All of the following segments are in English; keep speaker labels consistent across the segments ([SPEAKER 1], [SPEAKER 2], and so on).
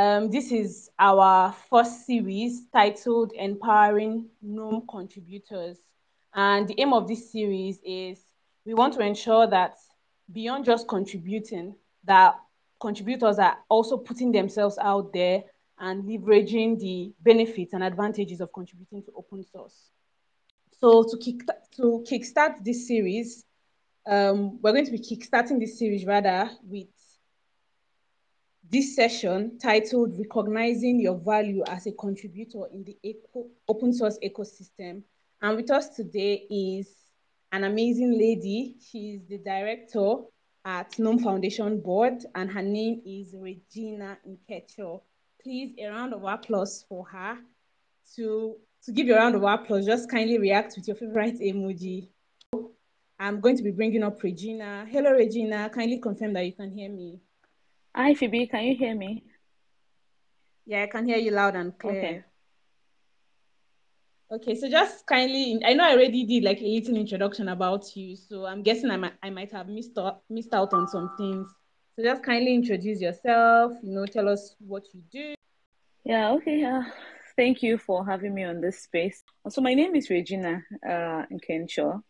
[SPEAKER 1] Um, this is our first series titled Empowering GNOME Contributors. And the aim of this series is we want to ensure that beyond just contributing, that contributors are also putting themselves out there and leveraging the benefits and advantages of contributing to open source. So to kick to kickstart this series, um, we're going to be kickstarting this series rather with this session titled Recognizing Your Value as a Contributor in the eco Open Source Ecosystem. And with us today is an amazing lady. She's the director at GNOME Foundation Board, and her name is Regina Nkenchor. Please, a round of applause for her. To, to give you a round of applause, just kindly react with your favorite emoji. I'm going to be bringing up Regina. Hello, Regina. Kindly confirm that you can hear me.
[SPEAKER 2] Hi, Phoebe. Can you hear me?
[SPEAKER 1] Yeah, I can hear you loud and clear. Okay. Okay, so just kindly, I know I already did like a little introduction about you, so I'm guessing I might, I might have missed out, missed out on some things. So just kindly introduce yourself, you know, tell us what you do.
[SPEAKER 2] Yeah, okay. Uh, thank you for having me on this space. So my name is Regina uh, Nkenchor.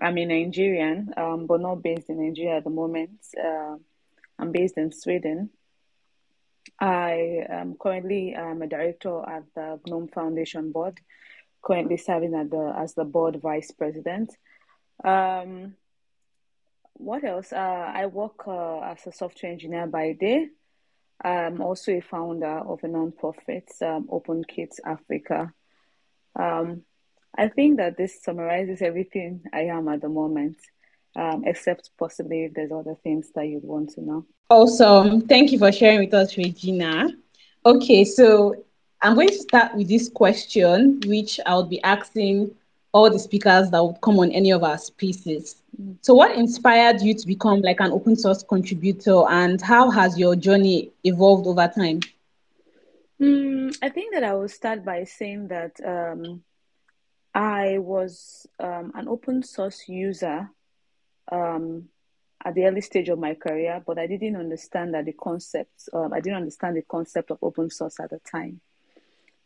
[SPEAKER 2] I'm a Nigerian, um, but not based in Nigeria at the moment. Uh, I'm based in Sweden. I am currently um, a director at the GNOME Foundation Board, currently serving at the, as the board vice president. Um, what else? Uh, I work uh, as a software engineer by day. I'm also a founder of a nonprofit, um, Open Kids Africa. Um, I think that this summarizes everything I am at the moment, um, except possibly if there's other things that you'd want to know.
[SPEAKER 1] Awesome. Thank you for sharing with us, Regina. Okay, so I'm going to start with this question, which I'll be asking all the speakers that would come on any of our spaces. So, what inspired you to become like an open source contributor, and how has your journey evolved over time?
[SPEAKER 2] Mm, I think that I will start by saying that um, I was um, an open source user um, at the early stage of my career, but I didn't understand that the concept. Um, I didn't understand the concept of open source at the time.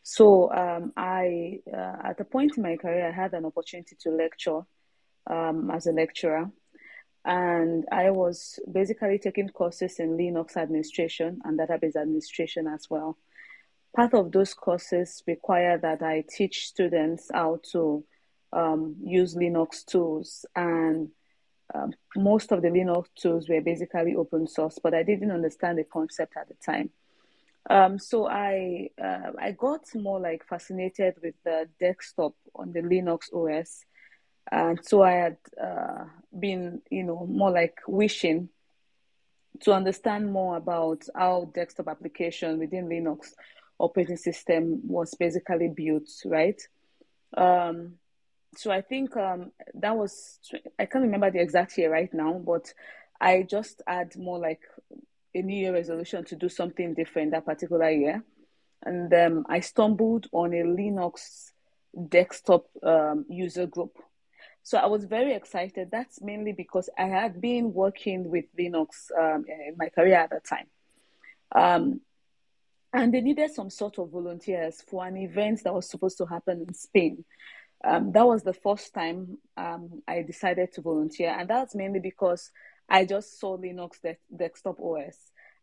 [SPEAKER 2] So um, I, uh, at a point in my career, I had an opportunity to lecture um, as a lecturer, and I was basically taking courses in Linux administration and database administration as well. Part of those courses require that I teach students how to um, use Linux tools and um, most of the Linux tools were basically open source, but I didn't understand the concept at the time. Um, so I uh, I got more like fascinated with the desktop on the Linux OS, and so I had uh, been you know more like wishing to understand more about how desktop application within Linux operating system was basically built, right? Um, so I think um, that was I can't remember the exact year right now, but I just had more like a New Year resolution to do something different that particular year, and um, I stumbled on a Linux desktop um, user group. So I was very excited. That's mainly because I had been working with Linux um, in my career at the time. Um, and they needed some sort of volunteers for an event that was supposed to happen in Spain. Um, that was the first time um, I decided to volunteer, and that's mainly because I just saw Linux de- desktop OS,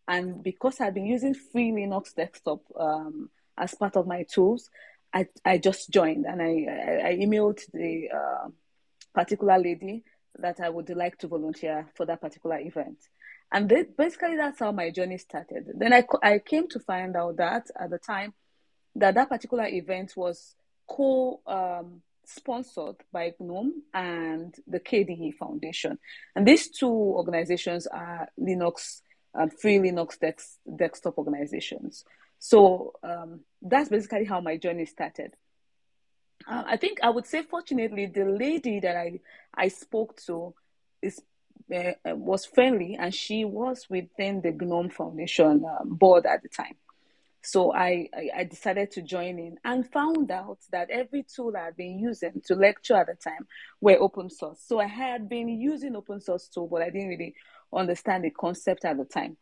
[SPEAKER 2] and because I've been using free Linux desktop um, as part of my tools, I, I just joined and I, I, I emailed the uh, particular lady that I would like to volunteer for that particular event. And they, basically, that's how my journey started. Then I, I came to find out that at the time, that that particular event was co um, sponsored by GNOME and the KDE Foundation. And these two organizations are Linux, um, free Linux dex- desktop organizations. So um, that's basically how my journey started. Uh, I think I would say, fortunately, the lady that I, I spoke to is uh, was friendly and she was within the GNOME Foundation uh, board at the time. So I, I, decided to join in and found out that every tool I had been using to lecture at the time were open source. So I had been using open source tool, but I didn't really understand the concept at the time.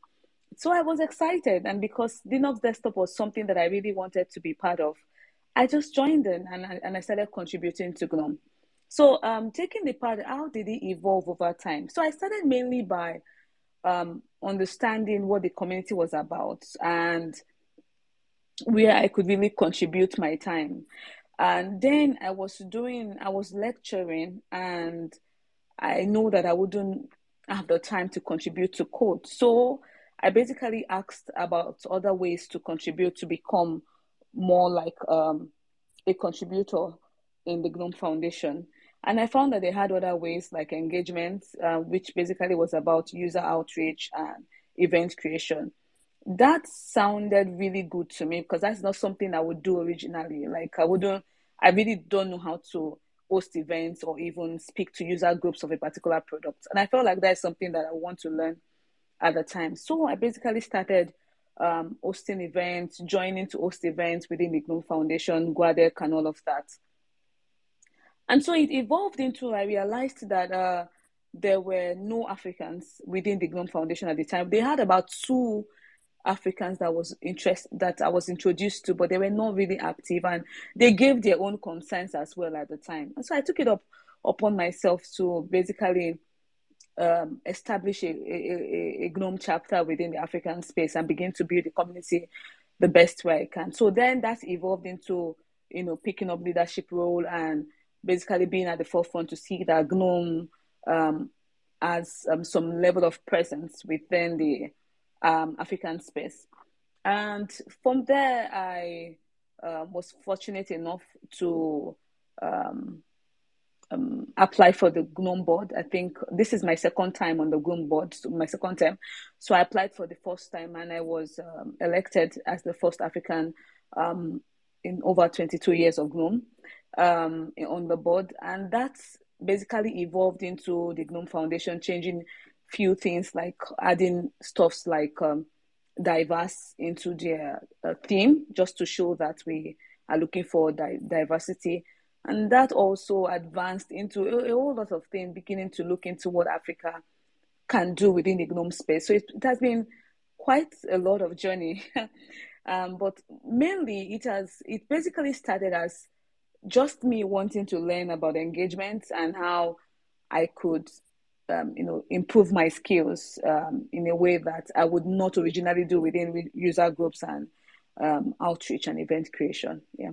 [SPEAKER 2] so I was excited, and because Linux Desktop was something that I really wanted to be part of, I just joined in and I, and I started contributing to GNOME. So, um, taking the part, how did it evolve over time? So, I started mainly by um, understanding what the community was about and where I could really contribute my time. And then I was doing, I was lecturing, and I know that I wouldn't have the time to contribute to code. So I basically asked about other ways to contribute to become more like um, a contributor in the GNOME Foundation. And I found that they had other ways like engagement, uh, which basically was about user outreach and event creation. That sounded really good to me because that's not something I would do originally. Like I wouldn't, I really don't know how to host events or even speak to user groups of a particular product. And I felt like that's something that I want to learn at the time. So I basically started um, hosting events, joining to host events within the GNOME Foundation, GUADEC, and all of that. And so it evolved into, I realized that uh, there were no Africans within the GNOME Foundation at the time. They had about two Africans that was interest that I was introduced to, but they were not really active, and they gave their own concerns as well at the time. And so I took it up upon myself to basically um, establish a, a, a, GNOME chapter within the African space and begin to build the community the best way I can. So then that's evolved into, you know, picking up leadership role and basically being at the forefront to see that GNOME um, has um, some level of presence within the um, African space. And from there, I uh, was fortunate enough to um, um, apply for the GNOME board. I think this is my second time on the GNOME board, so my second time. So I applied for the first time and I was um, elected as the first African um, in over 22 years of GNOME um, on the board. And that's basically evolved into the GNOME Foundation, changing few things like adding stuffs like um, diverse into their uh, theme, just to show that we are looking for di- diversity and that also advanced into a, a, whole lot of things, beginning to look into what Africa can do within the GNOME space. So it, it has been quite a lot of journey. um, but mainly it has, it basically started as just me wanting to learn about engagement and how I could um, you know, improve my skills um, in a way that I would not originally do within user groups and um, outreach and event creation. Yeah.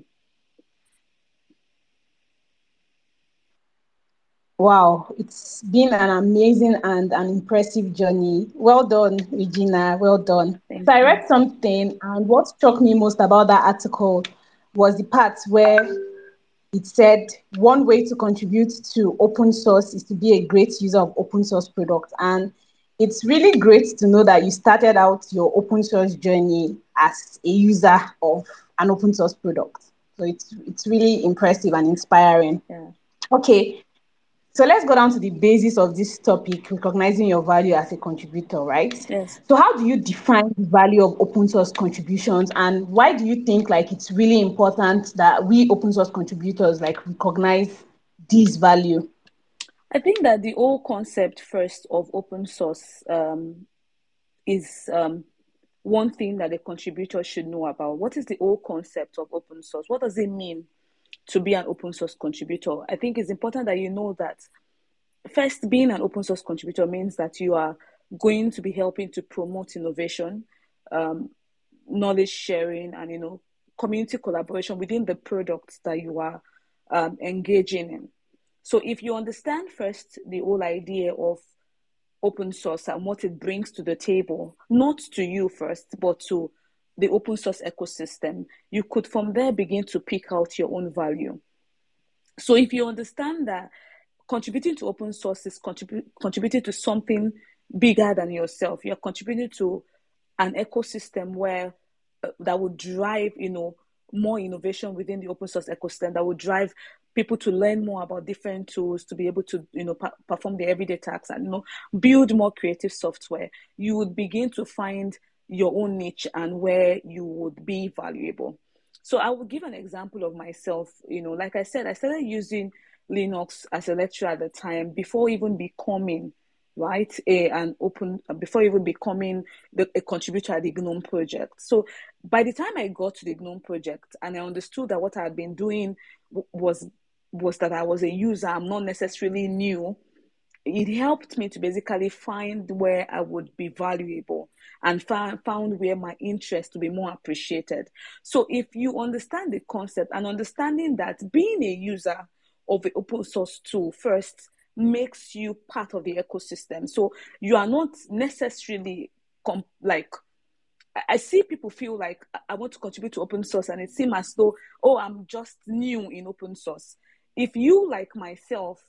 [SPEAKER 1] Wow, it's been an amazing and an impressive journey. Well done, Regina. Well done.
[SPEAKER 2] Thank
[SPEAKER 1] so I read something, and what struck me most about that article was the part where it said one way to contribute to open source is to be a great user of open source products. And it's really great to know that you started out your open source journey as a user of an open source product. So it's it's really impressive and inspiring.
[SPEAKER 2] Yeah.
[SPEAKER 1] Okay, so let's go down to the basis of this topic, recognizing your value as a contributor, right?
[SPEAKER 2] Yes.
[SPEAKER 1] So how do you define the value of open source contributions and why do you think like it's really important that we open source contributors like recognize this value?
[SPEAKER 2] I think that the whole concept first of open source um, is um, one thing that a contributor should know about. What is the whole concept of open source? What does it mean? To be an open source contributor. I think it's important that you know that first, being an open source contributor means that you are going to be helping to promote innovation, um, knowledge sharing, and you know community collaboration within the products that you are um, engaging in. So, if you understand first the whole idea of open source and what it brings to the table, not to you first, but to the open source ecosystem, you could from there begin to pick out your own value. So if you understand that contributing to open source is contrib- contributing to something bigger than yourself, you're contributing to an ecosystem where uh, that would drive, you know, more innovation within the open source ecosystem that would drive people to learn more about different tools to be able to you know pa- perform the everyday tasks and you know build more creative software you would begin to find your own niche and where you would be valuable. So I will give an example of myself. You know, like I said, I started using Linux as a lecturer at the time before even becoming right? A an open before even becoming the, a contributor at the GNOME project. So by the time I got to the GNOME project and I understood that what I had been doing was was that I was a user, I'm not necessarily new. It helped me to basically find where I would be valuable and found, found where my interest to be more appreciated. So if you understand the concept and understanding that being a user of the open source tool first makes you part of the ecosystem. So you are not necessarily com- like I see people feel like I want to contribute to open source, and it seems as though, oh, I'm just new in open source. If you, like myself,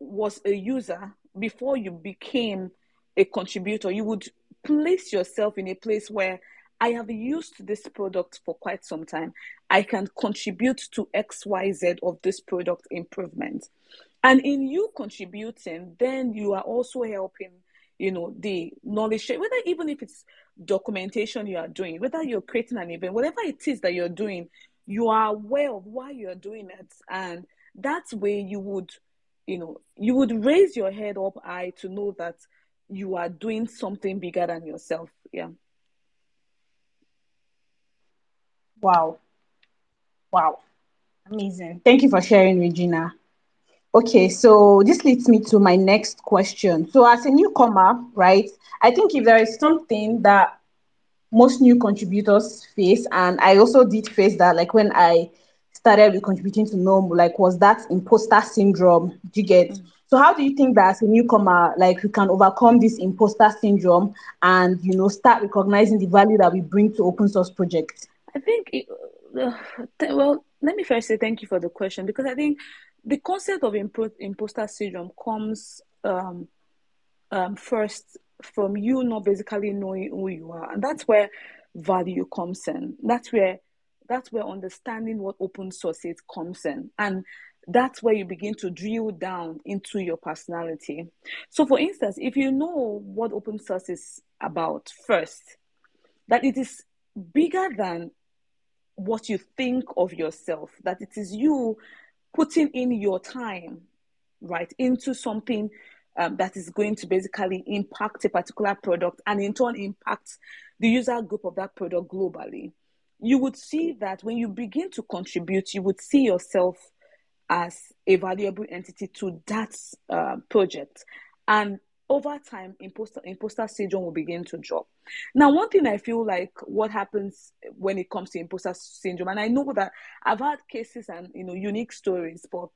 [SPEAKER 2] was a user before you became a contributor, you would place yourself in a place where I have used this product for quite some time. I can contribute to XYZ of this product improvement. And in you contributing, then you are also helping, you know, the knowledge share, whether even if it's documentation you are doing, whether you're creating an event, whatever it is that you're doing, you are aware of why you're doing it. And that's where you would, you know, you would raise your head up high to know that you are doing something bigger than yourself. Yeah.
[SPEAKER 1] Wow. Wow. Amazing. Thank you for sharing, Regina. Okay, so this leads me to my next question. So, as a newcomer, right, I think if there is something that most new contributors face, and I also did face that, like when I started with contributing to GNOME, like was that imposter syndrome? Do you get? Mm-hmm. So, how do you think that as a newcomer, like we can overcome this imposter syndrome and you know start recognizing the value that we bring to open source projects?
[SPEAKER 2] I think, it, uh, well, let me first say thank you for the question because I think the concept of impo- imposter syndrome comes um, um, first from you not basically knowing who you are, and that's where value comes in. That's where that's where understanding what open source is comes in, and that's where you begin to drill down into your personality. So, for instance, if you know what open source is about first, that it is bigger than what you think of yourself, that it is you putting in your time, right, into something um, that is going to basically impact a particular product and in turn impact the user group of that product globally. You would see that when you begin to contribute, you would see yourself as a valuable entity to that uh, project. And over time, imposter, imposter syndrome will begin to drop. Now, one thing I feel like what happens when it comes to imposter syndrome, and I know that I've had cases and you know unique stories, but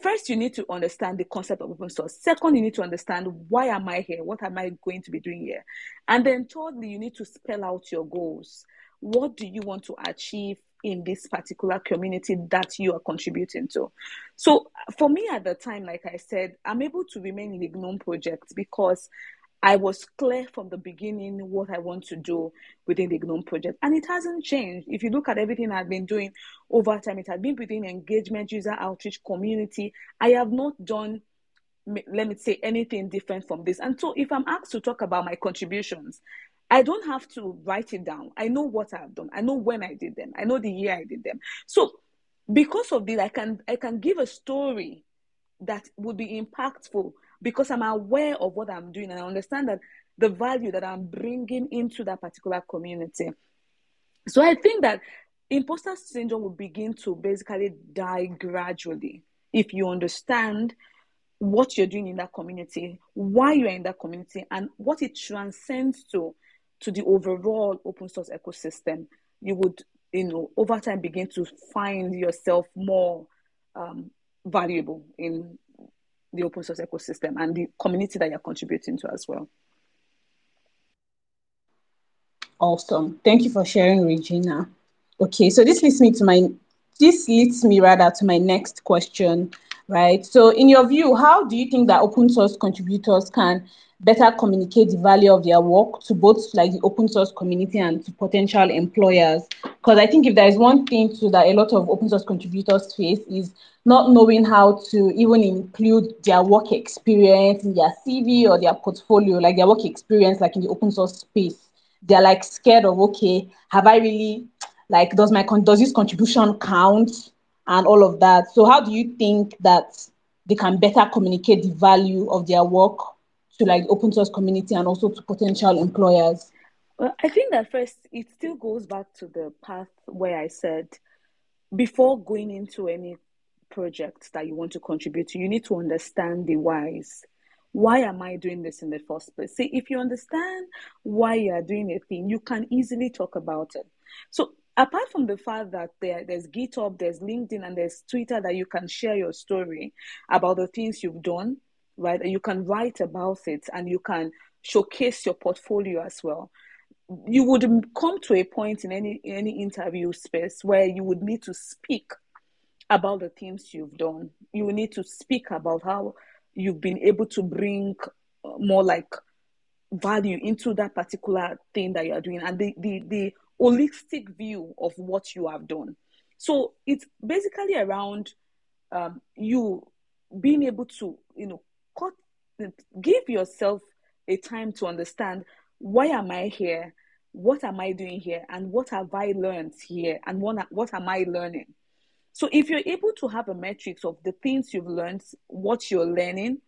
[SPEAKER 2] first you need to understand the concept of open source. Second, you need to understand why am I here? What am I going to be doing here? And then thirdly, you need to spell out your goals. What do you want to achieve in this particular community that you are contributing to. So for me at the time, like I said, I'm able to remain in the GNOME project because I was clear from the beginning what I want to do within the GNOME project. And it hasn't changed. If you look at everything I've been doing over time, it has been within engagement, user outreach, community. I have not done, let me say, anything different from this. And so if I'm asked to talk about my contributions, I don't have to write it down. I know what I've done. I know when I did them. I know the year I did them. So because of this, I can I can give a story that would be impactful because I'm aware of what I'm doing and I understand that the value that I'm bringing into that particular community. So I think that imposter syndrome will begin to basically die gradually if you understand what you're doing in that community, why you're in that community, and what it transcends to to the overall open source ecosystem, you would, you know, over time begin to find yourself more um, valuable in the open source ecosystem and the community that you're contributing to as well.
[SPEAKER 1] Awesome. Thank you for sharing, Regina. Okay, so this leads me to my this leads me rather to my next question, right? So in your view, how do you think that open source contributors can better communicate the value of their work to both like the open source community and to potential employers? Because i think if there is one thing too that a lot of open source contributors face is not knowing how to even include their work experience in their cv or their portfolio like their work experience like in the open source space. They're like scared of okay have i really like does my does this contribution count and all of that so how do you think that they can better communicate the value of their work to like open source community and also to potential employers?
[SPEAKER 2] Well, I think that first it still goes back to the path where I said before going into any project that you want to contribute to, you need to understand the whys. Why am I doing this in the first place? See, if you understand why you are doing a thing, you can easily talk about it. So apart from the fact that there, there's GitHub, there's LinkedIn, and there's Twitter that you can share your story about the things you've done, right? You can write about it and you can showcase your portfolio as well. You would come to a point in any any interview space where you would need to speak about the things you've done. You need to speak about how you've been able to bring uh, more like value into that particular thing that you are doing and the the the holistic view of what you have done. So it's basically around um, you being able to, you know, cut, give yourself a time to understand why am I here, what am I doing here, and what have I learned here, and what what am I learning. So if you're able to have a metrics of the things you've learned, what you're learning,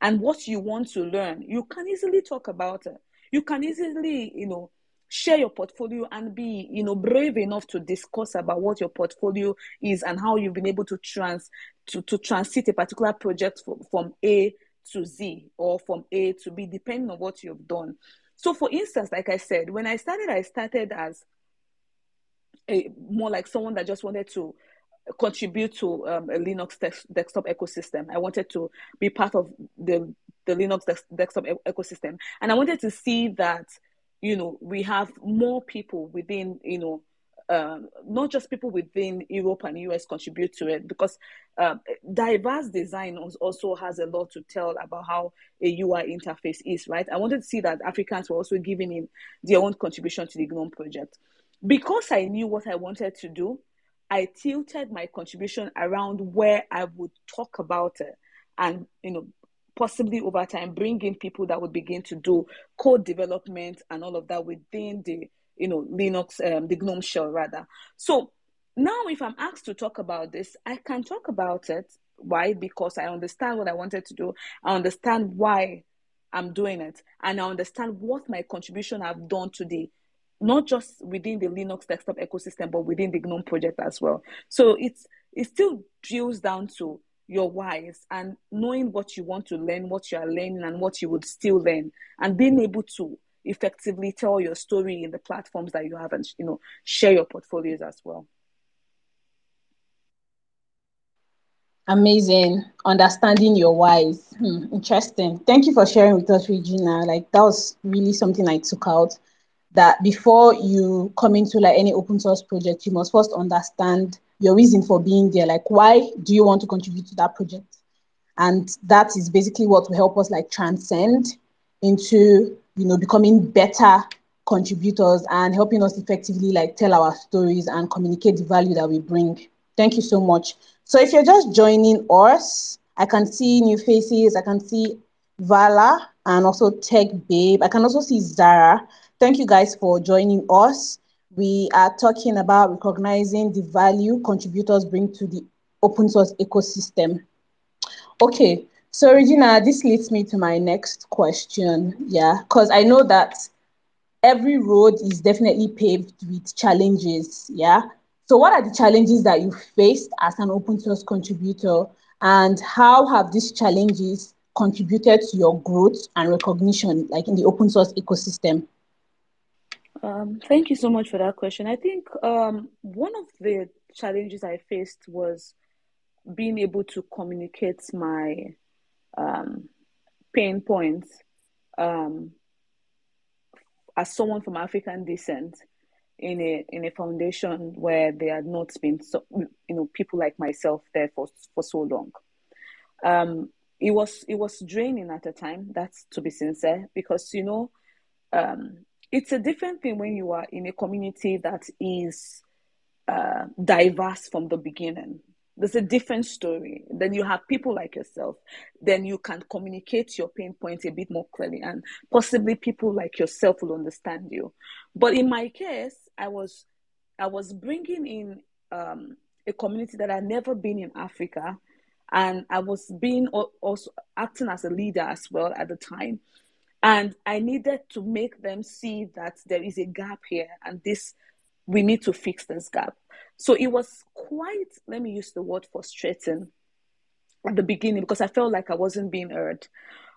[SPEAKER 2] and what you want to learn, you can easily talk about it. You can easily, you know, share your portfolio and be you know brave enough to discuss about what your portfolio is and how you've been able to trans to, to transit a particular project from, from a to z or from a to b depending on what you've done. So for instance like i said when i started i started as a more like someone that just wanted to contribute to um, a linux desktop ecosystem. I wanted to be part of the the linux desktop ecosystem. And i wanted to see that you know, we have more people within, you know, um, not just people within Europe and US contribute to it because uh, diverse design also has a lot to tell about how a UI interface is, right? I wanted to see that Africans were also giving in their own contribution to the GNOME project. Because I knew what I wanted to do, I tilted my contribution around where I would talk about it and, you know, possibly over time bring in people that would begin to do code development and all of that within the you know linux um, the gnome shell rather. So now if i'm asked to talk about this i can talk about it. Why? Because i understand what i wanted to do. I understand why i'm doing it. And i understand what my contribution i've done to the not just within the linux desktop ecosystem but within the gnome project as well. So it's it still drills down to your whys and knowing what you want to learn, what you are learning, and what you would still learn, and being able to effectively tell your story in the platforms that you have and you know share your portfolios as well.
[SPEAKER 1] Amazing. Understanding your whys. Hmm, interesting. Thank you for sharing with us, Regina. Like that was really something I took out. That before you come into like any open source project, you must first understand your reason for being there. Like, why do you want to contribute to that project? And that is basically what will help us like transcend into, you know, becoming better contributors and helping us effectively like tell our stories and communicate the value that we bring. Thank you so much. So if you're just joining us, I can see new faces. I can see Vala and also Tech Babe. I can also see Zara. Thank you guys for joining us we are talking about recognizing the value contributors bring to the open source ecosystem. Okay, so Regina, this leads me to my next question. Yeah, because I know that every road is definitely paved with challenges. Yeah. So, what are the challenges that you faced as an open source contributor, and how have these challenges contributed to your growth and recognition, like in the open source ecosystem?
[SPEAKER 2] Um, thank you so much for that question. I think um, one of the challenges I faced was being able to communicate my um, pain points um, as someone from African descent in a in a foundation where there had not been so you know people like myself there for for so long. Um, it was it was draining at the time. That's to be sincere because you know um, it's a different thing when you are in a community that is uh, diverse from the beginning. There's a different story. Then you have people like yourself. Then you can communicate your pain points a bit more clearly, and possibly people like yourself will understand you. But in my case, I was I was bringing in um, a community that had never been in Africa, and I was being also acting as a leader as well at the time. And I needed to make them see that there is a gap here and this, we need to fix this gap. So it was quite, let me use the word frustrating at the beginning because I felt like I wasn't being heard.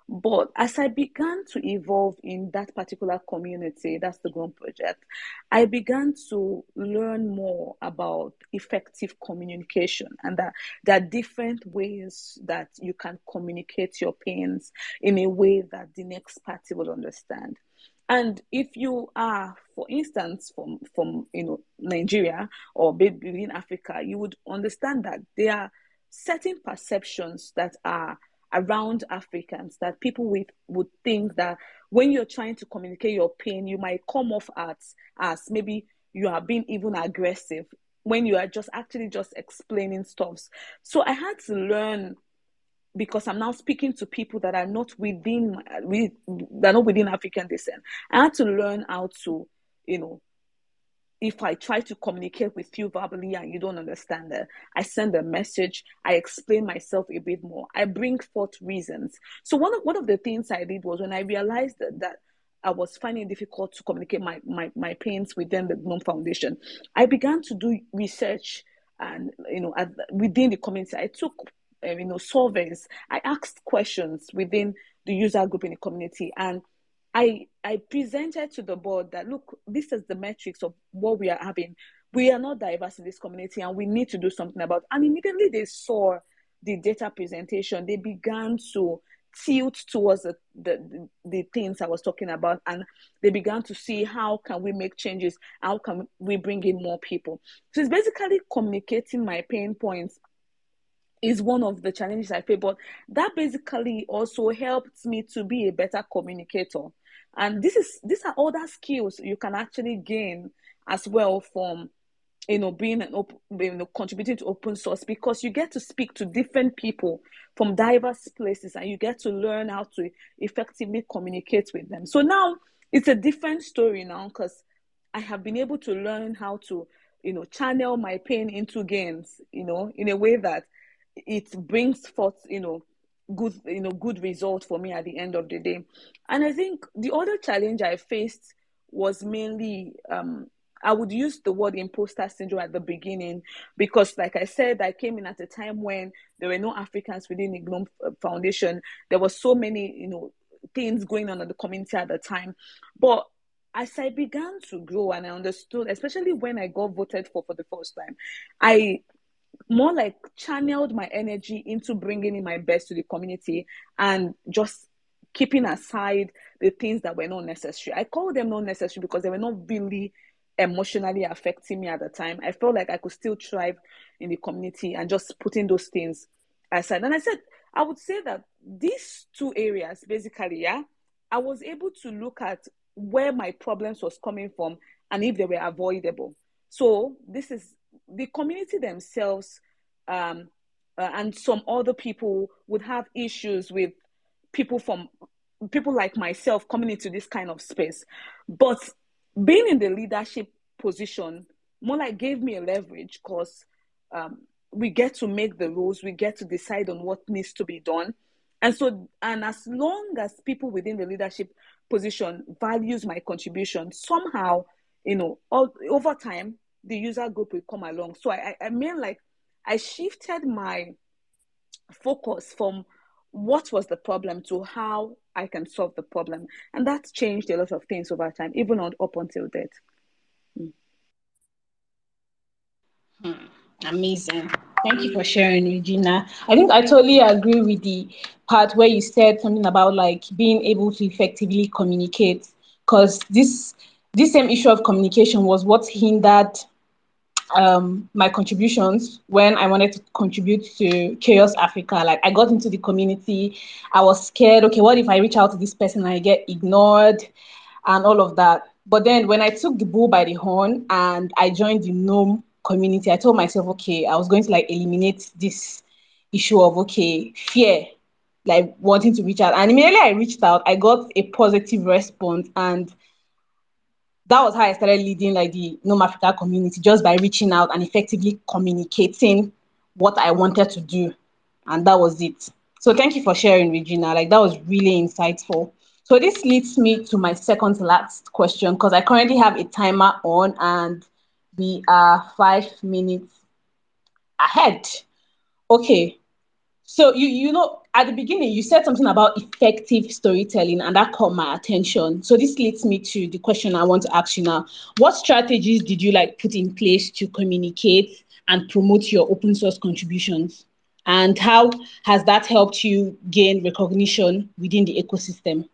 [SPEAKER 2] But as I began to evolve in that particular community, that's the GNOME project, I began to learn more about effective communication and that there are different ways that you can communicate your pains in a way that the next party will understand. And if you are, for instance, from from you know Nigeria or within Africa, you would understand that there are certain perceptions that are around Africans that people with, would think that when you're trying to communicate your pain, you might come off as as maybe you are being even aggressive when you are just actually just explaining stuffs. So I had to learn because I'm now speaking to people that are not within uh, we that are not within African descent. I had to learn how to, you know, if I try to communicate with you verbally and you don't understand it, I send a message, I explain myself a bit more, I bring forth reasons. So one of one of the things I did was when I realized that, that I was finding it difficult to communicate my, my, my pains within the GNOME Foundation, I began to do research and you know at, within the community. I took um, you know surveys, I asked questions within the user group in the community and I I presented to the board that look, this is the metrics of what we are having. We are not diverse in this community, and we need to do something about. It. And immediately they saw the data presentation, they began to tilt towards the, the, the things I was talking about, and they began to see how can we make changes, how can we bring in more people. So it's basically communicating my pain points is one of the challenges I face, but that basically also helped me to be a better communicator and this is these are other skills you can actually gain as well from you know being an open you know contributing to open source because you get to speak to different people from diverse places and you get to learn how to effectively communicate with them. So now it's a different story now because i have been able to learn how to you know channel my pain into gains you know in a way that it brings forth you know good you know good result for me at the end of the day and i think the other challenge i faced was mainly um, I would use the word imposter syndrome at the beginning because, like I said, I came in at a time when there were no Africans within the GNOME uh, Foundation. There were so many, you know, things going on in the community at the time. But as I began to grow and I understood, especially when I got voted for for the first time, I more like channeled my energy into bringing in my best to the community and just keeping aside the things that were not necessary. I call them not necessary because they were not really emotionally affecting me at the time. I felt like I could still thrive in the community and just putting those things aside. And I said, I would say that these two areas, basically, yeah, I was able to look at where my problems was coming from and if they were avoidable. So this is the community themselves um, uh, and some other people would have issues with people from people like myself coming into this kind of space. But being in the leadership position more like gave me a leverage because um, we get to make the rules we get to decide on what needs to be done. And so and as long as people within the leadership position values my contribution somehow you know all, over time the user group will come along. So I, I mean like I shifted my focus from what was the problem to how I can solve the problem. And that's changed a lot of things over time, even on up until that.
[SPEAKER 1] Hmm. Hmm. Amazing. Thank you for sharing, Regina. I think I totally agree with the part where you said something about like being able to effectively communicate because this this same issue of communication was what hindered um, my contributions when I wanted to contribute to CHAOSS Africa. Like I got into the community, I was scared. Okay, what if I reach out to this person and I get ignored, and all of that. But then when I took the bull by the horn and I joined the GNOME community, I told myself, okay, I was going to like eliminate this issue of okay fear, like wanting to reach out. And immediately I reached out, I got a positive response and that was how I started leading like the GNOME Africa community just by reaching out and effectively communicating what I wanted to do and that was it. So thank you for sharing, Regina. Like that was really insightful. So this leads me to my second to last question because I currently have a timer on and we are five minutes ahead. Okay. So you you know at the beginning you said something about effective storytelling and that caught my attention. So this leads me to the question I want to ask you now. What strategies did you like put in place to communicate and promote your open source contributions? And how has that helped you gain recognition within the ecosystem?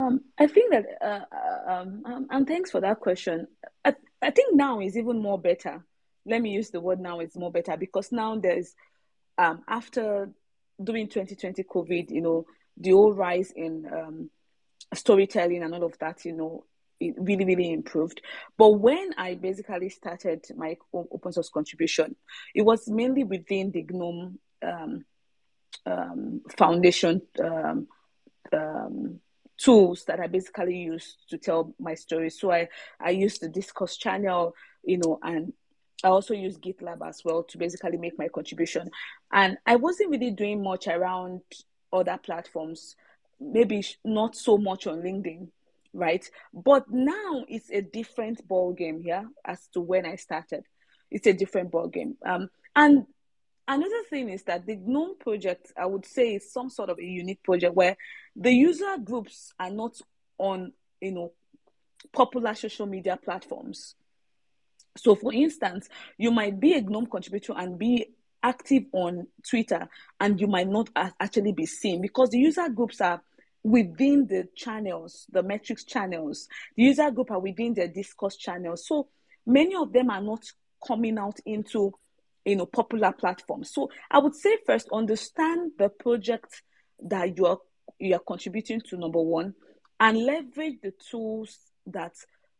[SPEAKER 2] Um, I think that, uh, uh, um, um, and thanks for that question. I, I think now is even more better. Let me use the word now is more better because now there's, um, after during 2020 COVID, you know, the whole rise in um, storytelling and all of that, you know, it really, really improved. But when I basically started my open source contribution, it was mainly within the GNOME um, um, Foundation um, um, tools that I basically used to tell my story. So I, I used the Discourse channel, you know, and I also use GitLab as well to basically make my contribution. And I wasn't really doing much around other platforms, maybe not so much on LinkedIn, right? But now it's a different ball game here as to when I started. It's a different ball game. Um, and another thing is that the GNOME project, I would say, is some sort of a unique project where the user groups are not on, you know, popular social media platforms. So, for instance, you might be a GNOME contributor and be active on Twitter, and you might not actually be seen because the user groups are within the channels, the Matrix channels. The user group are within the discourse channels. So many of them are not coming out into you know popular platforms. So I would say first understand the project that you are you are contributing to number one and leverage the tools that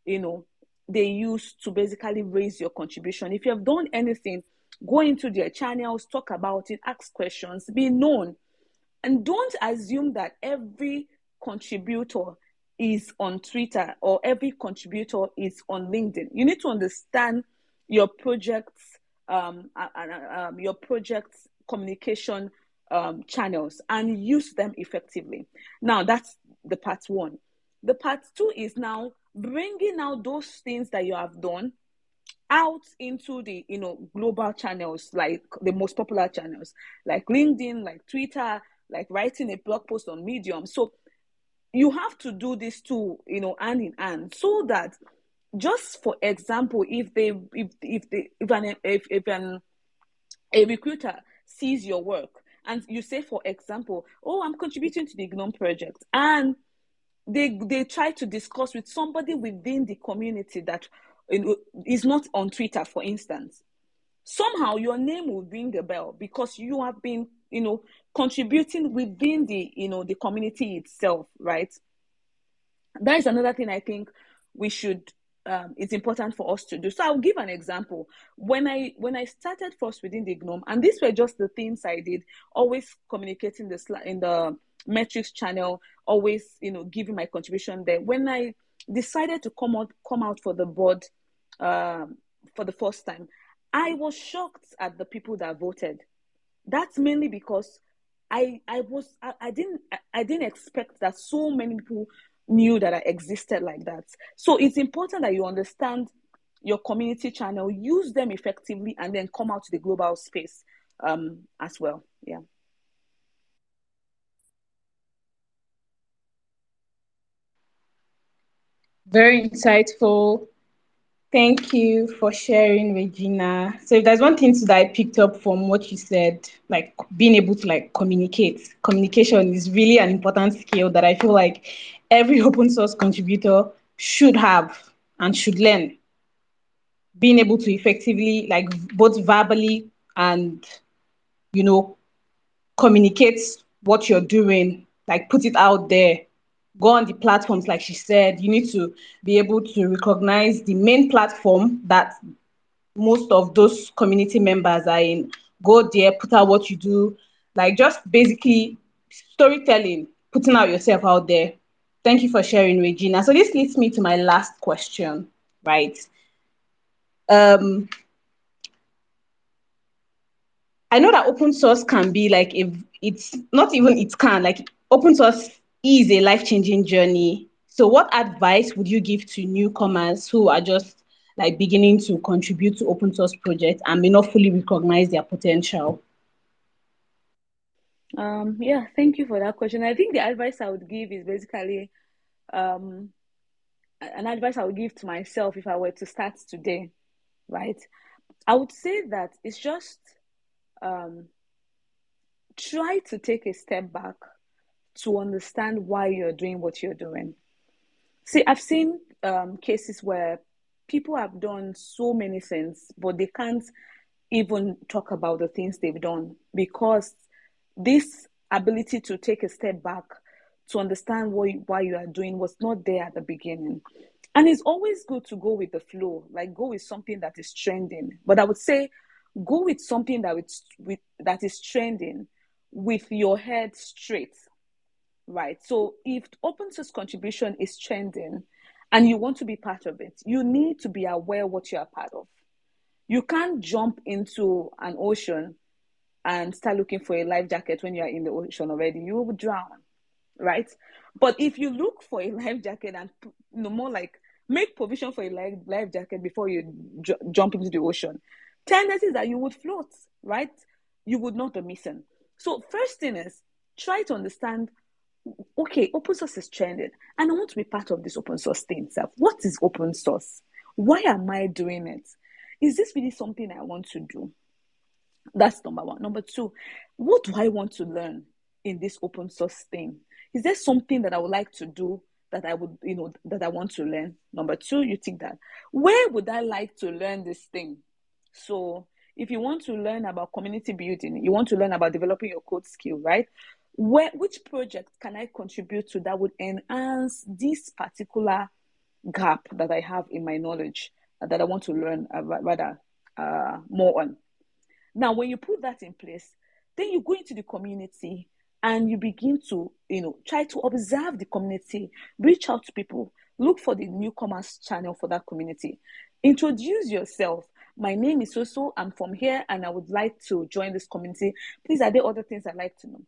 [SPEAKER 2] you know they use to basically raise your contribution. If you have done anything, go into their channels, talk about it, ask questions, be known. And don't assume that every contributor is on Twitter or every contributor is on LinkedIn. You need to understand your project's um, uh, um, your project's communication um, channels and use them effectively. Now that's the part one. The part two is now bringing out those things that you have done out into the you know global channels like the most popular channels like linkedin like twitter like writing a blog post on medium. So you have to do this too you know hand in hand so that just for example if they if if they if an if, if an a recruiter sees your work and you say for example oh i'm contributing to the gnome project and they they try to discuss with somebody within the community that is not on Twitter, for instance. Somehow your name will ring a bell because you have been, you know, contributing within the, you know, the community itself, right? That is another thing I think we should um, it's important for us to do. So I'll give an example. When I when I started first within the GNOME, and these were just the things I did, always communicating the in the Matrix channel, always you know giving my contribution there. When I decided to come out come out for the board um, for the first time, I was shocked at the people that voted. That's mainly because I I was I, I didn't I, I didn't expect that so many people knew that I existed like that. So it's important that you understand your community channel, use them effectively, and then come out to the global space um, as well. Yeah.
[SPEAKER 1] Very insightful. Thank you for sharing, Regina. So if there's one thing that I picked up from what you said, like being able to like communicate, communication is really an important skill that I feel like every open source contributor should have and should learn. Being able to effectively, like both verbally and, you know, communicate what you're doing, like put it out there. Go on the platforms like she said. You need to be able to recognize the main platform that most of those community members are in. Go there put out what you do. Like just basically storytelling putting out yourself out there thank you for sharing regina so this leads me to my last question right um I know that open source can be like if it's not even it can like open source is a life changing journey. So, what advice would you give to newcomers who are just like beginning to contribute to open source projects and may not fully recognize their potential?
[SPEAKER 2] Um, yeah, thank you for that question. I think the advice I would give is basically um, an advice I would give to myself if I were to start today, right? I would say that it's just um, try to take a step back to understand why you're doing what you're doing. See, I've seen um, cases where people have done so many things, but they can't even talk about the things they've done because this ability to take a step back to understand what why you are doing was not there at the beginning. And it's always good to go with the flow, like go with something that is trending. But I would say go with something that with, with that is trending with your head straight. Right. So if open source contribution is trending and you want to be part of it, you need to be aware what you are part of. You can't jump into an ocean and start looking for a life jacket when you are in the ocean already. You will drown, right? But if you look for a life jacket and you know more like make provision for a life, life jacket before you j- jump into the ocean, tendencies that you would float, right? You would not be missing. So first thing is try to understand. Okay, open source is trending, and I want to be part of this open source thing itself. What is open source? Why am I doing it? Is this really something I want to do? That's number one. Number two, what do I want to learn in this open source thing? Is there something that I would like to do that I would, you know, that I want to learn? Number two, you think that. Where would I like to learn this thing? So if you want to learn about community building, you want to learn about developing your code skill, right? Where which project can I contribute to that would enhance this particular gap that I have in my knowledge that I want to learn uh, rather uh, more on? Now, when you put that in place, then you go into the community and you begin to, you know, try to observe the community, reach out to people, look for the newcomers channel for that community, introduce yourself. My name is Soso. I'm from here and I would like to join this community. Please, are there other things I'd like to know?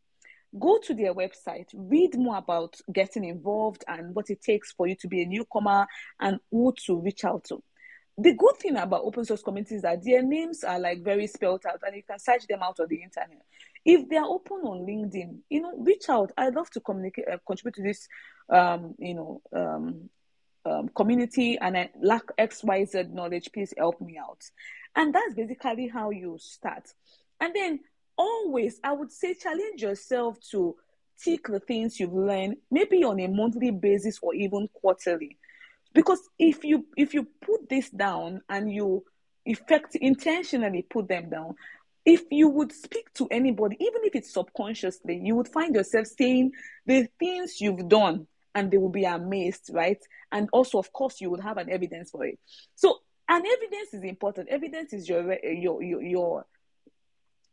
[SPEAKER 2] Go to their website, read more about getting involved and what it takes for you to be a newcomer and who to reach out to the good thing about open source communities is that their names are like very spelled out and you can search them out on the internet. If they are open on LinkedIn, you know, reach out. I'd love to communicate, uh, contribute to this, um, you know, um, um, community and I lack XYZ knowledge. Please help me out. And that's basically how you start. And then always, I would say, challenge yourself to take the things you've learned, maybe on a monthly basis or even quarterly because if you if you put this down and you effect intentionally put them down if you would speak to anybody even if it's subconsciously you would find yourself saying the things you've done and they will be amazed right? And also of course you would have an evidence for it. So and evidence is important. Evidence is your your your, your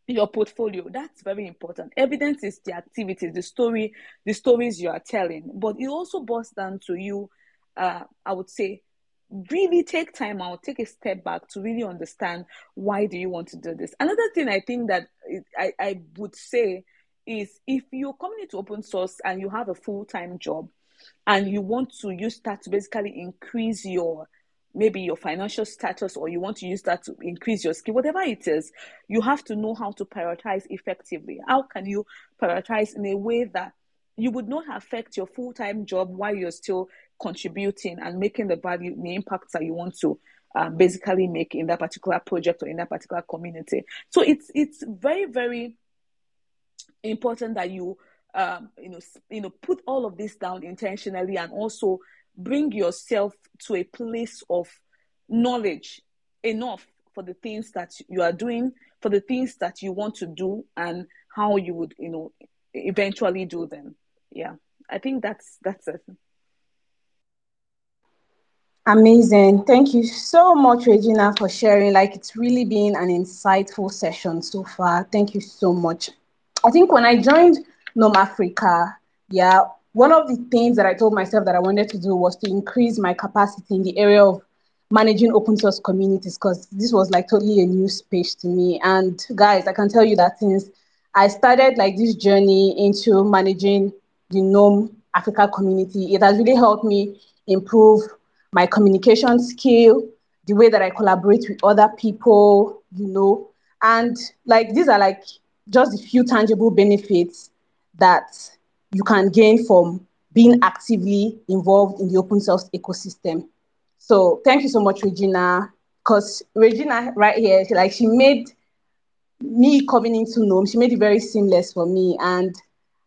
[SPEAKER 2] your portfolio. That's very important. Evidence is the activities the story the stories you are telling. But it also boils down to you uh, I would say, really take time out, take a step back to really understand why do you want to do this. Another thing I think that I, I would say is if you're coming into open source and you have a full-time job and you want to use that to basically increase your maybe your financial status or you want to use that to increase your skill whatever it is you have to know how to prioritize effectively how can you prioritize in a way that you would not affect your full-time job while you're still contributing and making the value, the impact that you want to um, basically make in that particular project or in that particular community. So it's it's very very important that you um, you know you know put all of this down intentionally and also bring yourself to a place of knowledge enough for the things that you are doing, for the things that you want to do, and how you would you know eventually do them. Yeah, I think that's that's it.
[SPEAKER 1] Amazing. Thank you so much, Regina, for sharing. Like, it's really been an insightful session so far. Thank you so much. I think when I joined GNOME Africa, yeah, one of the things that I told myself that I wanted to do was to increase my capacity in the area of managing open source communities because this was like totally a new space to me. And guys, I can tell you that since I started like this journey into managing the GNOME Africa community, it has really helped me improve my communication skill, the way that I collaborate with other people, you know, and like these are like just a few tangible benefits that you can gain from being actively involved in the open source ecosystem. So thank you so much, Regina, because Regina right here, she, like she made me coming into GNOME, she made it very seamless for me. And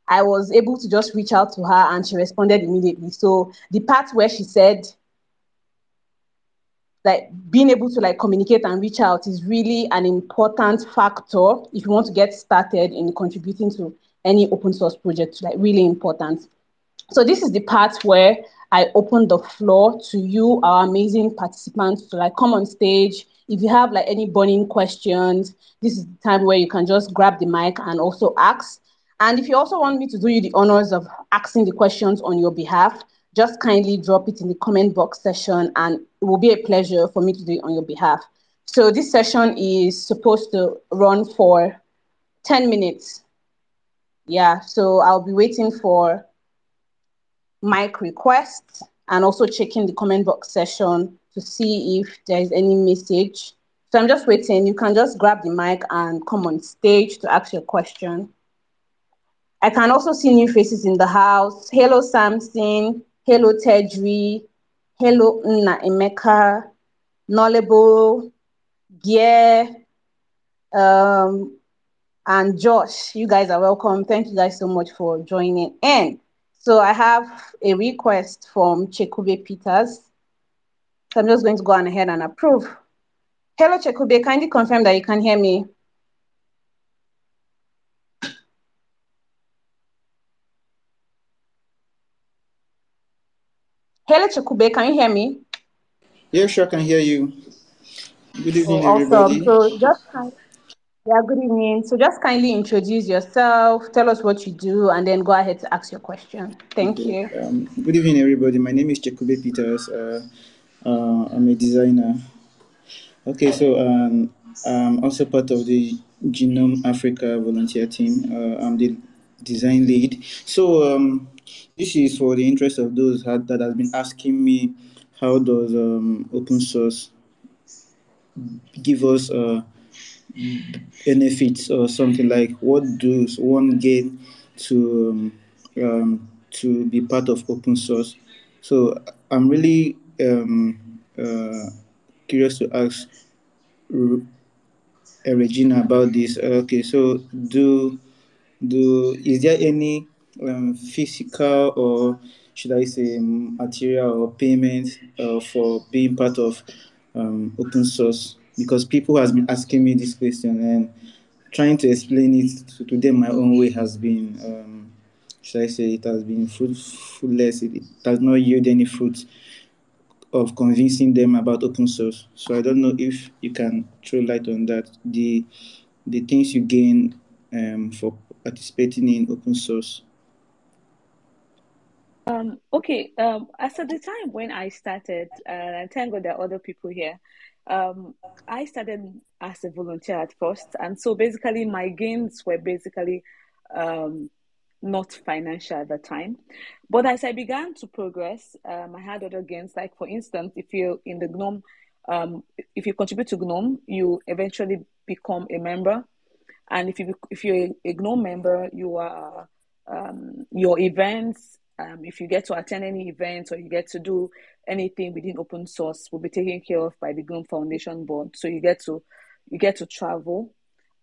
[SPEAKER 1] I was able to just reach out to her and she responded immediately. So the part where she said, like being able to like communicate and reach out is really an important factor if you want to get started in contributing to any open source project, like really important. So this is the part where I open the floor to you, our amazing participants, to like come on stage. If you have like any burning questions, this is the time where you can just grab the mic and also ask. And if you also want me to do you the honors of asking the questions on your behalf, just kindly drop it in the comment box session and it will be a pleasure for me to do it on your behalf. So this session is supposed to run for 10 minutes. Yeah, so I'll be waiting for mic requests and also checking the comment box session to see if there's any message. So I'm just waiting. You can just grab the mic and come on stage to ask your question. I can also see new faces in the house. Hello, Samson. Hello, Tedri. Hello, Nna Emeka. Knowledgeable. Gear. Um, and Josh. You guys are welcome. Thank you guys so much for joining in. So I have a request from Chekube Peters. So I'm just going to go ahead and approve. Hello, Chekube, kindly confirm that you can hear me. Hello, Chekube, can you hear me?
[SPEAKER 3] Yeah, sure, I can hear you. Good evening,
[SPEAKER 1] oh, awesome.
[SPEAKER 3] everybody.
[SPEAKER 1] So just yeah, good evening. So just kindly introduce yourself, tell us what you do, and then go ahead to ask your question. Thank okay.
[SPEAKER 3] you. Um, good evening, everybody. My name is Chekube Peters. Uh, uh, I'm a designer. Okay, so um, I'm also part of the GNOME Africa volunteer team. Uh, I'm the design lead. So um, this is for the interest of those that, have been asking me, how does um, open source give us uh, benefits or something like what does one gain to um, um, to be part of open source? So i'm really um, uh, curious to ask regina about this. Okay so do do is there any um, physical or should i say material or payment uh, for being part of um, open source because people has been asking me this question and trying to explain it to, to them my own way has been um, should I say it has been fruitless. It, it does not yield any fruit of convincing them about open source. So I don't know if you can throw light on that. The the things you gain um, for participating in open source.
[SPEAKER 2] Um, okay, um, as at the time when I started, uh, and thank God there are other people here, um, I started as a volunteer at first, and so basically my gains were basically um, not financial at the time. But as I began to progress, um, I had other gains. Like for instance, if you're in the GNOME, um, if you contribute to GNOME, you eventually become a member, and if you if you're a GNOME member, you are um, your events um, if you get to attend any events or you get to do anything within open source will be taken care of by the GNOME Foundation Board. So you get to you get to travel.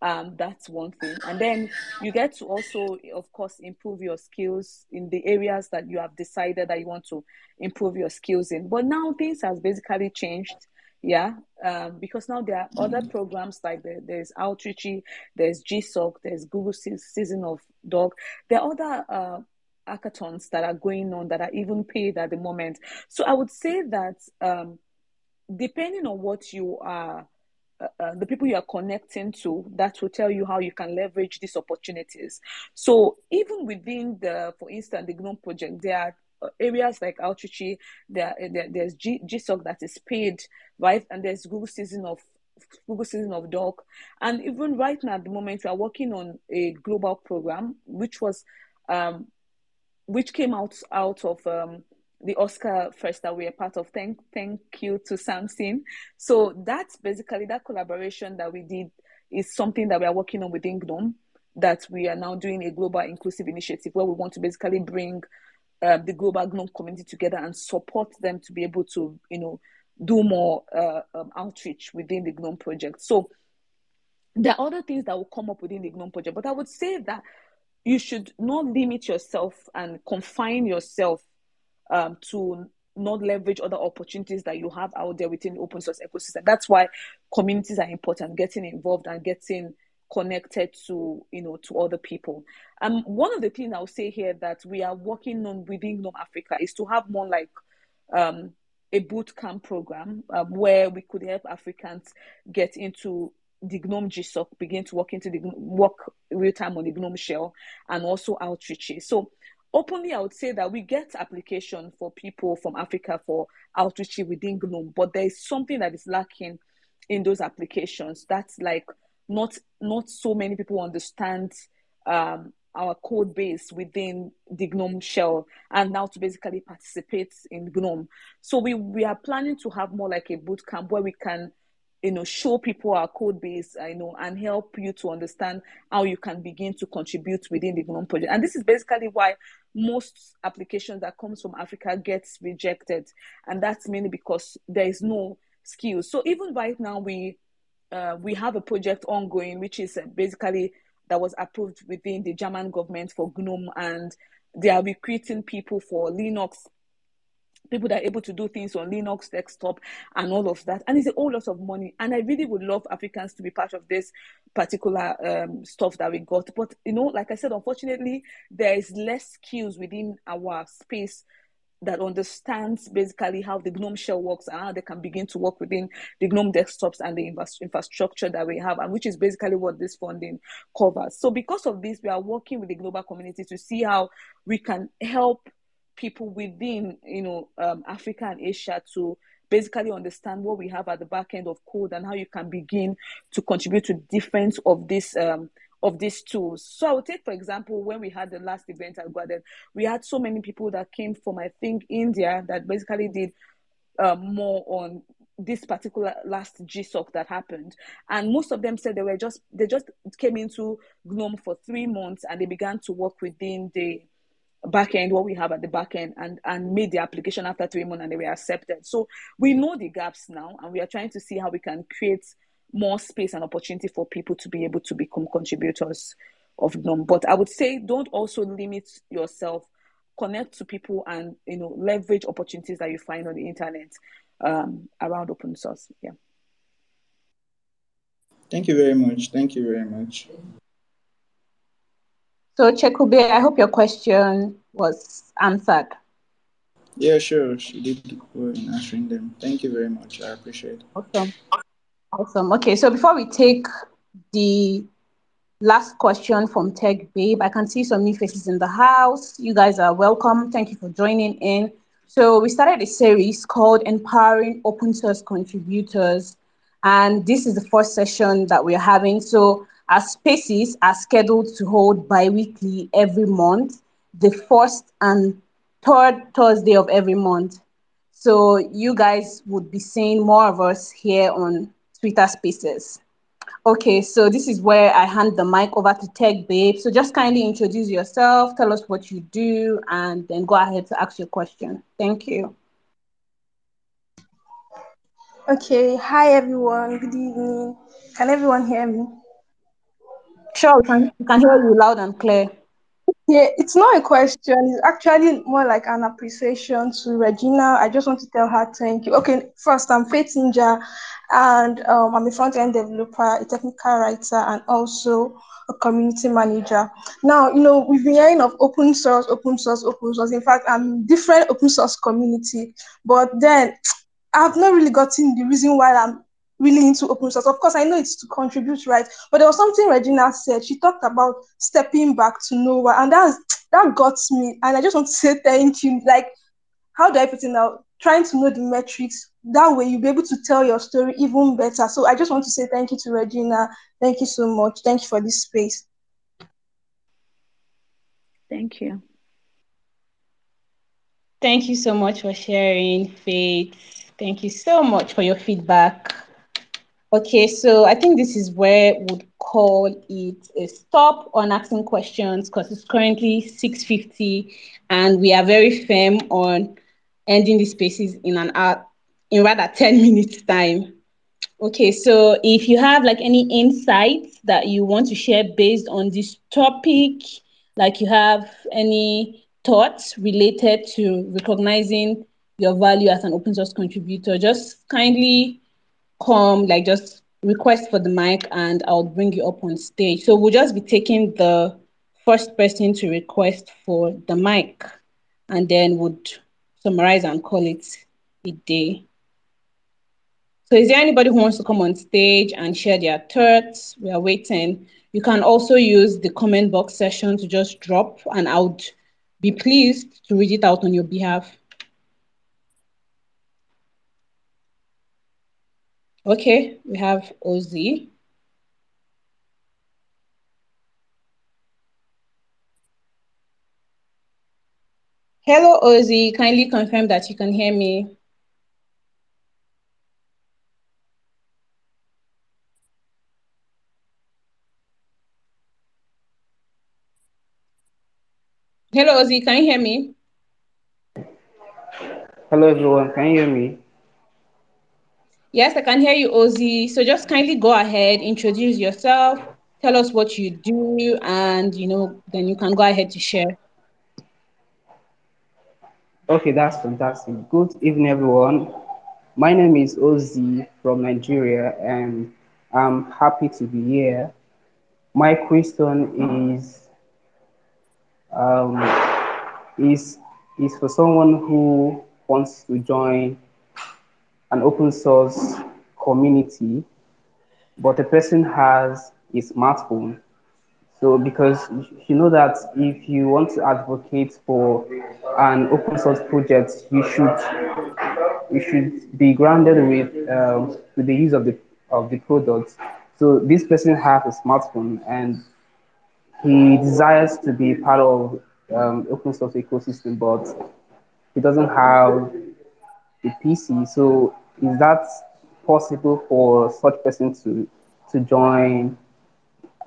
[SPEAKER 2] Um, that's one thing. And then you get to also, of course, improve your skills in the areas that you have decided that you want to improve your skills in. But now things has basically changed. Yeah, um, because now there are other programs like the, there's Outreachy, there's GSOC, there's Google Season of Doc. There are other uh, hackathons that are going on that are even paid at the moment. So I would say that um, depending on what you are, uh, uh, the people you are connecting to, that will tell you how you can leverage these opportunities. So even within the, for instance, the GNOME project, there are areas like outreach, there, there there's G, GSOC that is paid, right? And there's Google season of Google season of Doc. And even right now at the moment, we are working on a global program, which was um, which came out out of um, the OSCAFest that we are part of. Thank thank you to Samson. So that's basically that collaboration that we did is something that we are working on within GNOME. That we are now doing a global inclusive initiative where we want to basically bring uh, the global GNOME community together and support them to be able to, you know, do more uh, um, outreach within the GNOME project. So there are other things that will come up within the GNOME project, but I would say that you should not limit yourself and confine yourself um, to not leverage other opportunities that you have out there within the open source ecosystem. That's why communities are important, getting involved and getting connected to you know to other people. Um, one of the things I'll say here that we are working on within GNOME Africa is to have more like um, a boot camp program um, where we could help Africans get into the GNOME GSOC, begin to work into the work real time on the GNOME shell, and also outreach. So openly, I would say that we get application for people from Africa for outreach within GNOME, but there is something that is lacking in those applications. That's like not not so many people understand um, our code base within the GNOME shell and now to basically participate in GNOME. So we, we are planning to have more like a boot camp where we can, you know, show people our code base, uh, you know, and help you to understand how you can begin to contribute within the GNOME project. And this is basically why most applications that comes from Africa gets rejected. And that's mainly because there is no skills. So even right now, we uh, we have a project ongoing, which is basically that was approved within the German government for GNOME, and they are recruiting people for Linux, people that are able to do things on Linux desktop and all of that. And it's a whole lot of money. And I really would love Africans to be part of this particular um, stuff that we got. But, you know, like I said, unfortunately, there is less skills within our space that understands basically how the GNOME shell works and how they can begin to work within the GNOME desktops and the infrastructure that we have, and which is basically what this funding covers. So, because of this, we are working with the global community to see how we can help people within, you know, um, Africa and Asia to basically understand what we have at the back end of code and how you can begin to contribute to defense of this um, of these tools. So I would take, for example, when we had the last event at GUADEC, we had so many people that came from, I think, India that basically did um, more on this particular last GSOC that happened. And most of them said they were just, they just came into GNOME for three months and they began to work within the back end, what we have at the back end, and, and made the application after three months and they were accepted. So we know the gaps now and we are trying to see how we can create more space and opportunity for people to be able to become contributors of GNOME. But I would say don't also limit yourself. Connect to people and you know leverage opportunities that you find on the internet um, around open source. Yeah.
[SPEAKER 3] Thank you very much. Thank you very much.
[SPEAKER 1] So Chekube, I hope your question was answered.
[SPEAKER 3] Yeah, sure. She did well in answering them. Thank you very much. I appreciate it.
[SPEAKER 1] Awesome. Awesome. Okay, so before we take the last question from Tech Babe, I can see some new faces in the house. You guys are welcome. Thank you for joining in. So we started a series called Empowering Open Source Contributors, and this is the first session that we're having. So our spaces are scheduled to hold bi-weekly every month, the first and third Thursday of every month. So you guys would be seeing more of us here on Twitter Spaces. Okay, so this is where I hand the mic over to Tech Babe. So just kindly introduce yourself, tell us what you do, and then go ahead to ask your question. Thank you.
[SPEAKER 4] Okay, hi everyone. Good evening. Can everyone hear me?
[SPEAKER 1] Sure, we can, we can hear you loud and clear.
[SPEAKER 4] Yeah, it's not a question. It's actually more like an appreciation to Regina. I just want to tell her thank you. Okay, first, I'm Faith Ninja, and um, I'm a front end developer, a technical writer, and also a community manager. Now, you know, we've been hearing of open source, open source, open source. In fact, I'm different open source community, but then I've not really gotten the reason why I'm really into open source. Of course, I know it's to contribute, right? But there was something Regina said. She talked about stepping back to nowhere, and that that got me. And I just want to say thank you. Like, how do I put it now? Trying to know the metrics. That way, you'll be able to tell your story even better. So I just want to say thank you to Regina. Thank you so much. Thank you for this space.
[SPEAKER 2] Thank you.
[SPEAKER 1] Thank you so much for sharing, Faith. Thank you so much for your feedback. Okay, so I think this is where we'd call it a stop on asking questions because it's currently 6.50 and we are very firm on ending the spaces in an hour, in rather 10 minutes time. Okay, so if you have like any insights that you want to share based on this topic, like you have any thoughts related to recognizing your value as an open source contributor, just kindly come, like just request for the mic and I'll bring you up on stage. So we'll just be taking the first person to request for the mic and then would summarize and call it a day. So is there anybody who wants to come on stage and share their thoughts? We are waiting. You can also use the comment box session to just drop and I would be pleased to read it out on your behalf. Okay, we have Ozzy. Hello, Ozzy. Kindly confirm that you can hear me. Hello, Ozzy. Can you hear me?
[SPEAKER 5] Hello, everyone. Can you hear me?
[SPEAKER 1] Yes, I can hear you, Ozzy. So just kindly go ahead, introduce yourself, tell us what you do, and you know, then you can go ahead to share.
[SPEAKER 5] Okay, that's fantastic. Good evening, everyone. My name is Ozzy from Nigeria, and I'm happy to be here. My question is um, is is for someone who wants to join an open source community, but the person has a smartphone. So because you know that if you want to advocate for an open source project, you should you should be grounded with um, with the use of the of the product. So this person has a smartphone and he desires to be part of um, open source ecosystem, but he doesn't have a PC. So is that possible for such person to to join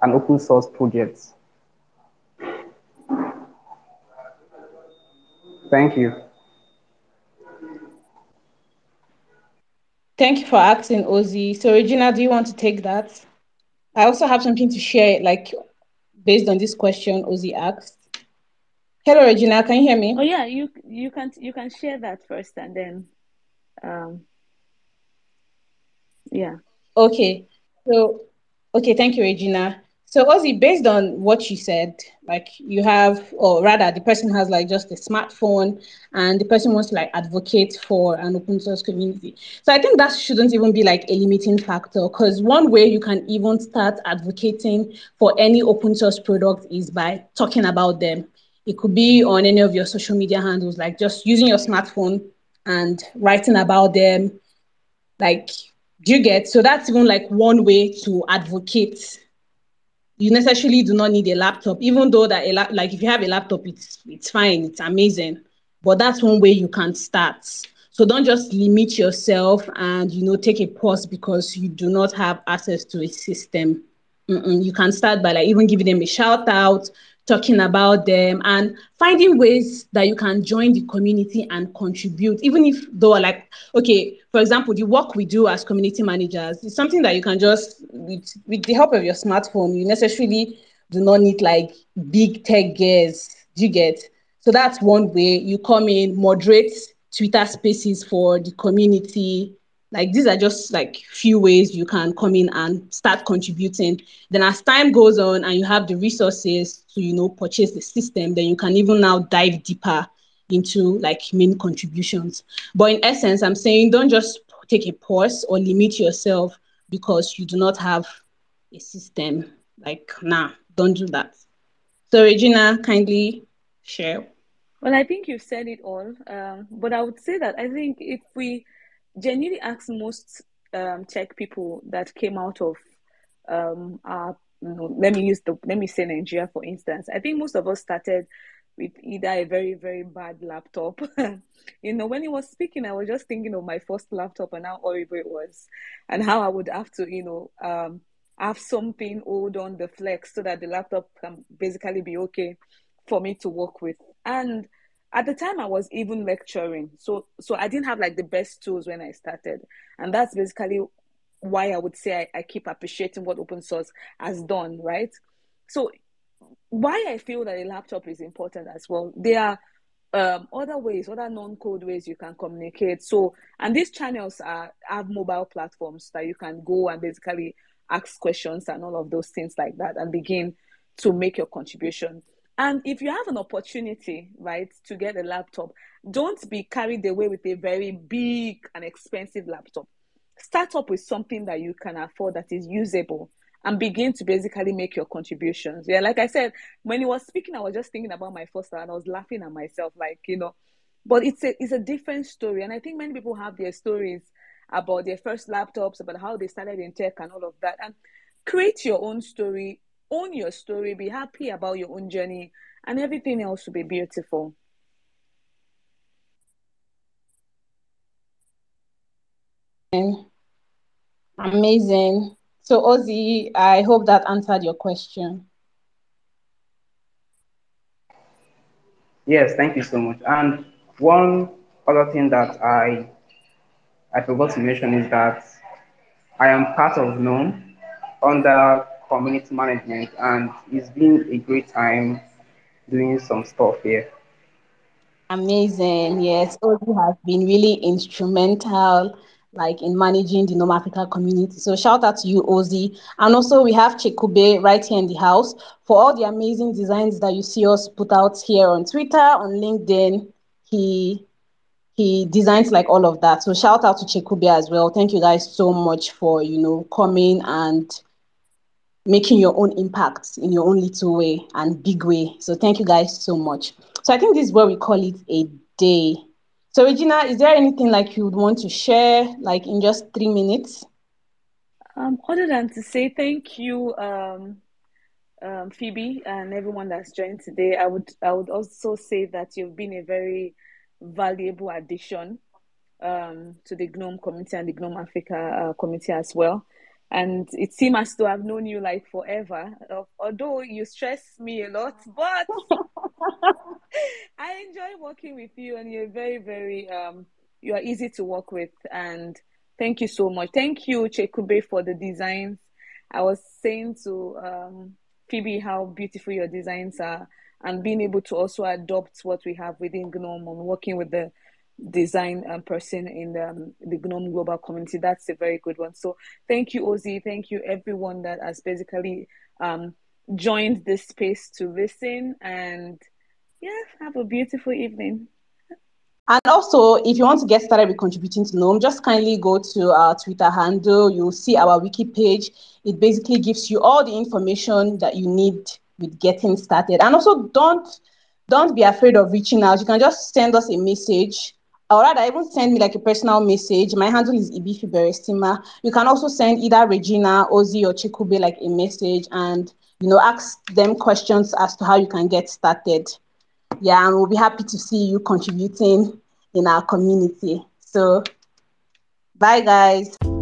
[SPEAKER 5] an open source project? Thank you.
[SPEAKER 1] Thank you for asking, Ozzy. So, Regina, do you want to take that? I also have something to share, like based on this question Ozzy asked. Hello, Regina. Can you hear me?
[SPEAKER 2] Oh yeah, you you can you can share that first, and then, um, yeah.
[SPEAKER 1] Okay. So, okay. Thank you, Regina. So, Ozzy, based on what you said, like you have, or rather, the person has like just a smartphone and the person wants to like advocate for an open source community. So, I think that shouldn't even be like a limiting factor because one way you can even start advocating for any open source product is by talking about them. It could be on any of your social media handles, like just using your smartphone and writing about them. Like, do you get? So, that's even like one way to advocate you necessarily do not need a laptop, even though that a la- like if you have a laptop, it's it's fine, it's amazing. But that's one way you can start. So don't just limit yourself and you know take a pause because you do not have access to a system. Mm-mm. You can start by like even giving them a shout out, talking about them, and finding ways that you can join the community and contribute. Even if though like okay, for example, the work we do as community managers is something that you can just with with the help of your smartphone. You necessarily do not need like big tech gears. You get? So that's one way you come in, moderate Twitter spaces for the community. Like these are just like few ways you can come in and start contributing. Then as time goes on and you have the resources to, you know, purchase the system, then you can even now dive deeper into like main contributions. But in essence, I'm saying don't just take a pause or limit yourself because you do not have a system. Like, nah, don't do that. So, Regina, kindly share.
[SPEAKER 2] Well, I think you've said it all. Um, but I would say that I think if we genuinely ask most um, tech people that came out of um, our, you know, let me use the, let me say Nigeria for instance. I think most of us started with either a very very bad laptop. you know, when he was speaking, I was just thinking of my first laptop and how horrible it was, and how I would have to, you know, um, have something hold on the flex so that the laptop can basically be okay for me to work with. And at the time I was even lecturing. So so I didn't have like the best tools when I started. And that's basically why I would say I, I keep appreciating what open source has done, right? So why I feel that a laptop is important as well. There are um, other ways, other non-code ways you can communicate. So, and these channels are have mobile platforms that you can go and basically ask questions and all of those things like that, and begin to make your contribution. And if you have an opportunity, right, to get a laptop, don't be carried away with a very big and expensive laptop. Start up with something that you can afford that is usable and begin to basically make your contributions. Yeah, like I said, when he was speaking, I was just thinking about my first and I was laughing at myself, like, you know, but it's a it's a different story. And I think many people have their stories about their first laptops, about how they started in tech and all of that. And create your own story, own your story, be happy about your own journey, and everything else will be beautiful.
[SPEAKER 1] Amazing. So, Ozzy, I hope that answered your question.
[SPEAKER 5] Yes, thank you so much. And one other thing that I I forgot to mention is that I am part of GNOME under community management, and it's been a great time doing some stuff here.
[SPEAKER 1] Amazing. Yes, Ozzy has been really instrumental like in managing the GNOME Africa community. So shout out to you, Ozzy. And also we have Chekube right here in the house for all the amazing designs that you see us put out here on Twitter, on LinkedIn. He he designs like all of that. So shout out to Chekube as well. Thank you guys so much for you know coming and making your own impact in your own little way and big way. So thank you guys so much. So I think this is where we call it a day. So Regina, is there anything like you would want to share, like in just three minutes?
[SPEAKER 2] Um, other than to say thank you, um, um, Phoebe, and everyone that's joined today, I would I would also say that you've been a very valuable addition um, to the GNOME community and the GNOME Africa uh, community as well. And it seems as though I've known you like forever, although you stress me a lot, but I enjoy working with you, and you're very, very um, you are easy to work with. And thank you so much. Thank you, Chekube, for the designs. I was saying to um, Phoebe how beautiful your designs are, and being able to also adopt what we have within GNOME and working with the design um, person in the, um, the GNOME global community. That's a very good one. So thank you, Ozzy. Thank you, everyone that has basically um, joined this space to listen and yeah, have a beautiful evening.
[SPEAKER 1] And also, if you want to get started with contributing to GNOME, just kindly go to our Twitter handle. You'll see our wiki page. It basically gives you all the information that you need with getting started. And also, don't don't be afraid of reaching out. You can just send us a message. Or rather, even send me like a personal message. My handle is Ibi Fiberesima. You can also send either Regina, Ozzy, or Chekube like a message and you know ask them questions as to how you can get started yeah, and we'll be happy to see you contributing in our community. So, bye, guys.